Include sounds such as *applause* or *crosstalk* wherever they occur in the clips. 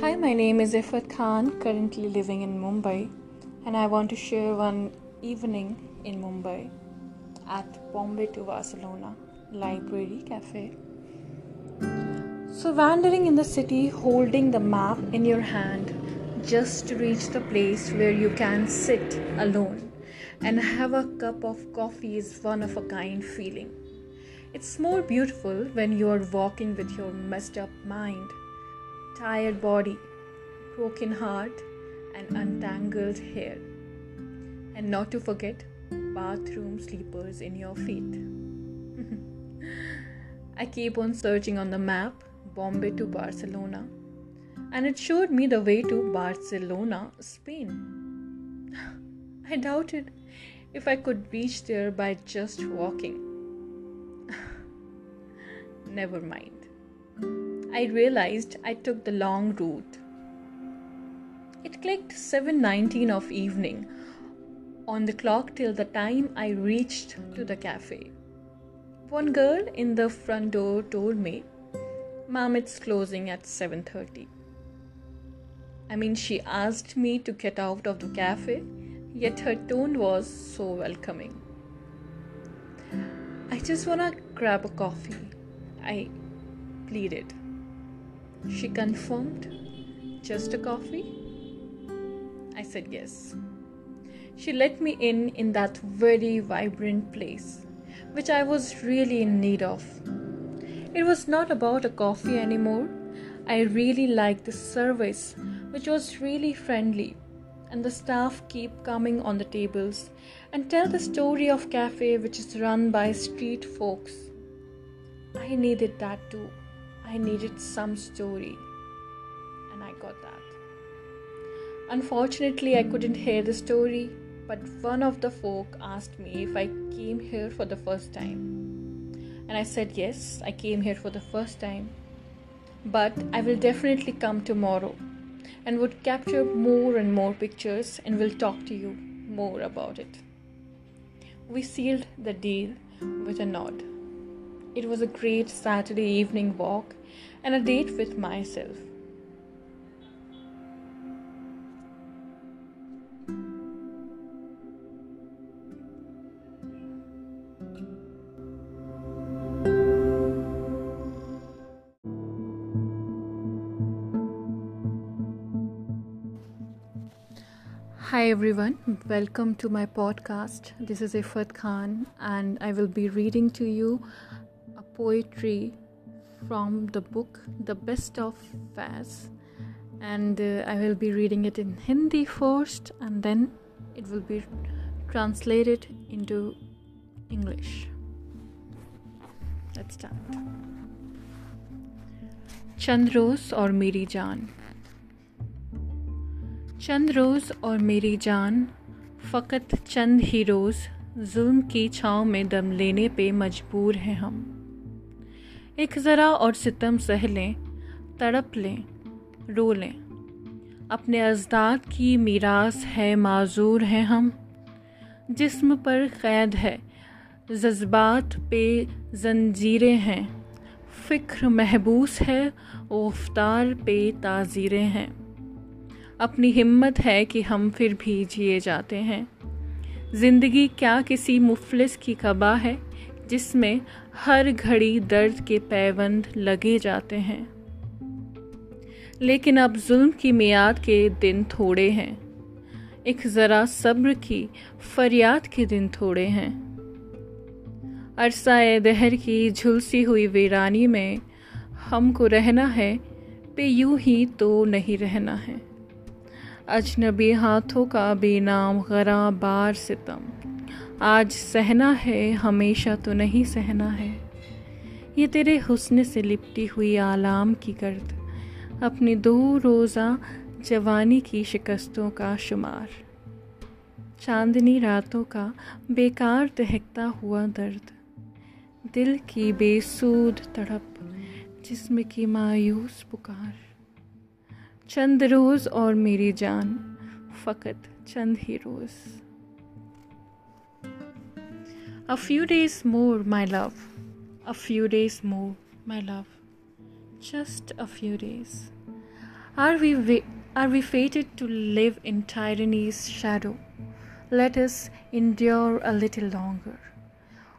my name is Ifat Khan, currently living in Mumbai, and I want to share one evening in Mumbai at Bombay to Barcelona Library Cafe. So, wandering in the city, holding the map in your hand, just to reach the place where you can sit alone and have a cup of coffee is one of a kind feeling. It's more beautiful when you are walking with your messed up mind tired body, broken heart, and untangled hair. And not to forget, bathroom sleepers in your feet. *laughs* I keep on searching on the map Bombay to Barcelona, and it showed me the way to Barcelona, Spain. *laughs* I doubted if I could reach there by just walking. *laughs* Never mind. I realized I took the long route. It clicked 7:19 of evening on the clock till the time I reached to the cafe. One girl in the front door told me, "Mom, it's closing at 7:30." I mean, she asked me to get out of the cafe, yet her tone was so welcoming. I just wanna grab a coffee. I pleaded. She confirmed, Just a coffee? I said yes. She let me in in that very vibrant place, which I was really in need of. It was not about a coffee anymore. I really liked the service, which was really friendly, and the staff keep coming on the tables and tell the story of cafe which is run by street folks. I needed that too. I needed some story, and I got that. Unfortunately, I couldn't hear the story, but one of the folk asked me if I came here for the first time. And I said, Yes, I came here for the first time, but I will definitely come tomorrow and would capture more and more pictures and will talk to you more about it. We sealed the deal with a nod. It was a great Saturday evening walk and a date with myself. Hi everyone, welcome to my podcast. This is Ifat Khan, and I will be reading to you poetry from the book The Best of Faz, and uh, I will be reading it in Hindi first, and then it will be translated into English. Let's start. चंद रोज़ और मेरी जान चंद और मेरी जान फ़कत चंद ही रोज़ जुल्म की छाँव में दम लेने पे मजबूर हैं हम एक ज़रा और सितम सह लें, तड़प लें, रो लें। अपने अजदाद की मीरास है, माजूर हैं हम। जिस्म पर कैद है, जज्बात पे जंजीरें हैं। फ़िक्र महबूस है उफ्तार पे ताज़ीरें हैं। अपनी हिम्मत है कि हम फिर भी जिए जाते हैं। ज़िंदगी क्या किसी मुफलिस की कबा है? जिसमें हर घड़ी दर्द के पैबंद लगे जाते हैं। लेकिन अब जुल्म की मियाद के दिन थोड़े हैं। एक ज़रा सब्र की फरियाद के दिन थोड़े हैं। अरसा दहर की झुलसी हुई वीरानी में हमको रहना है, पे यूँ ही तो नहीं रहना है। अजनबी हाथों का बेनाम, गरा बार सितम आज सहना है, हमेशा तो नहीं सहना है। ये तेरे हुस्न से लिपटी हुई आलाम की गर्द, अपनी दो रोज़ा जवानी की शिकस्तों का शुमार। चांदनी रातों का बेकार दहकता हुआ दर्द, दिल की बेसूद तड़प जिसम की मायूस पुकार। चंद रोज़ और मेरी जान, फ़कत चंद ही रोज़। A few days more, my love. A few days more, my love. Just a few days. Are we, are we fated to live in tyranny's shadow? Let us endure a little longer.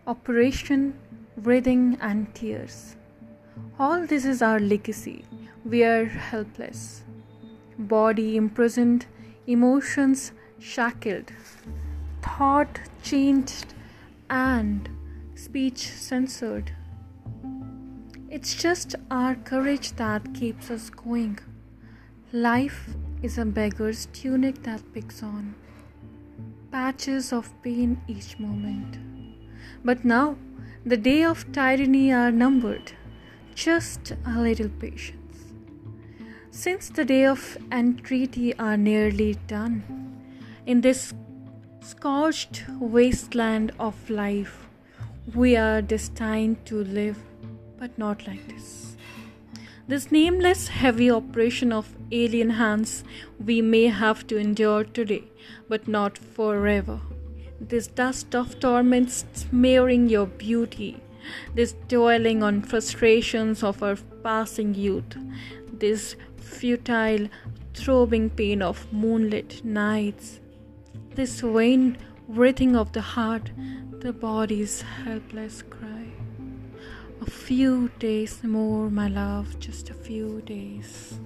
Operation, breathing, and tears. All this is our legacy. We are helpless. Body imprisoned, emotions shackled, thought changed, and speech censored. It's just our courage that keeps us going. Life is a beggar's tunic that picks on patches of pain each moment. But now the day of tyranny are numbered. Just a little patience. Since the day of entreaty are nearly done, in this scorched wasteland of life, we are destined to live, but not like this. This nameless heavy operation of alien hands we may have to endure today, but not forever. This dust of torments smearing your beauty, this toiling on frustrations of our passing youth, this futile, throbbing pain of moonlit nights, this vain breathing of the heart, the body's helpless cry. A few days more, my love, just a few days.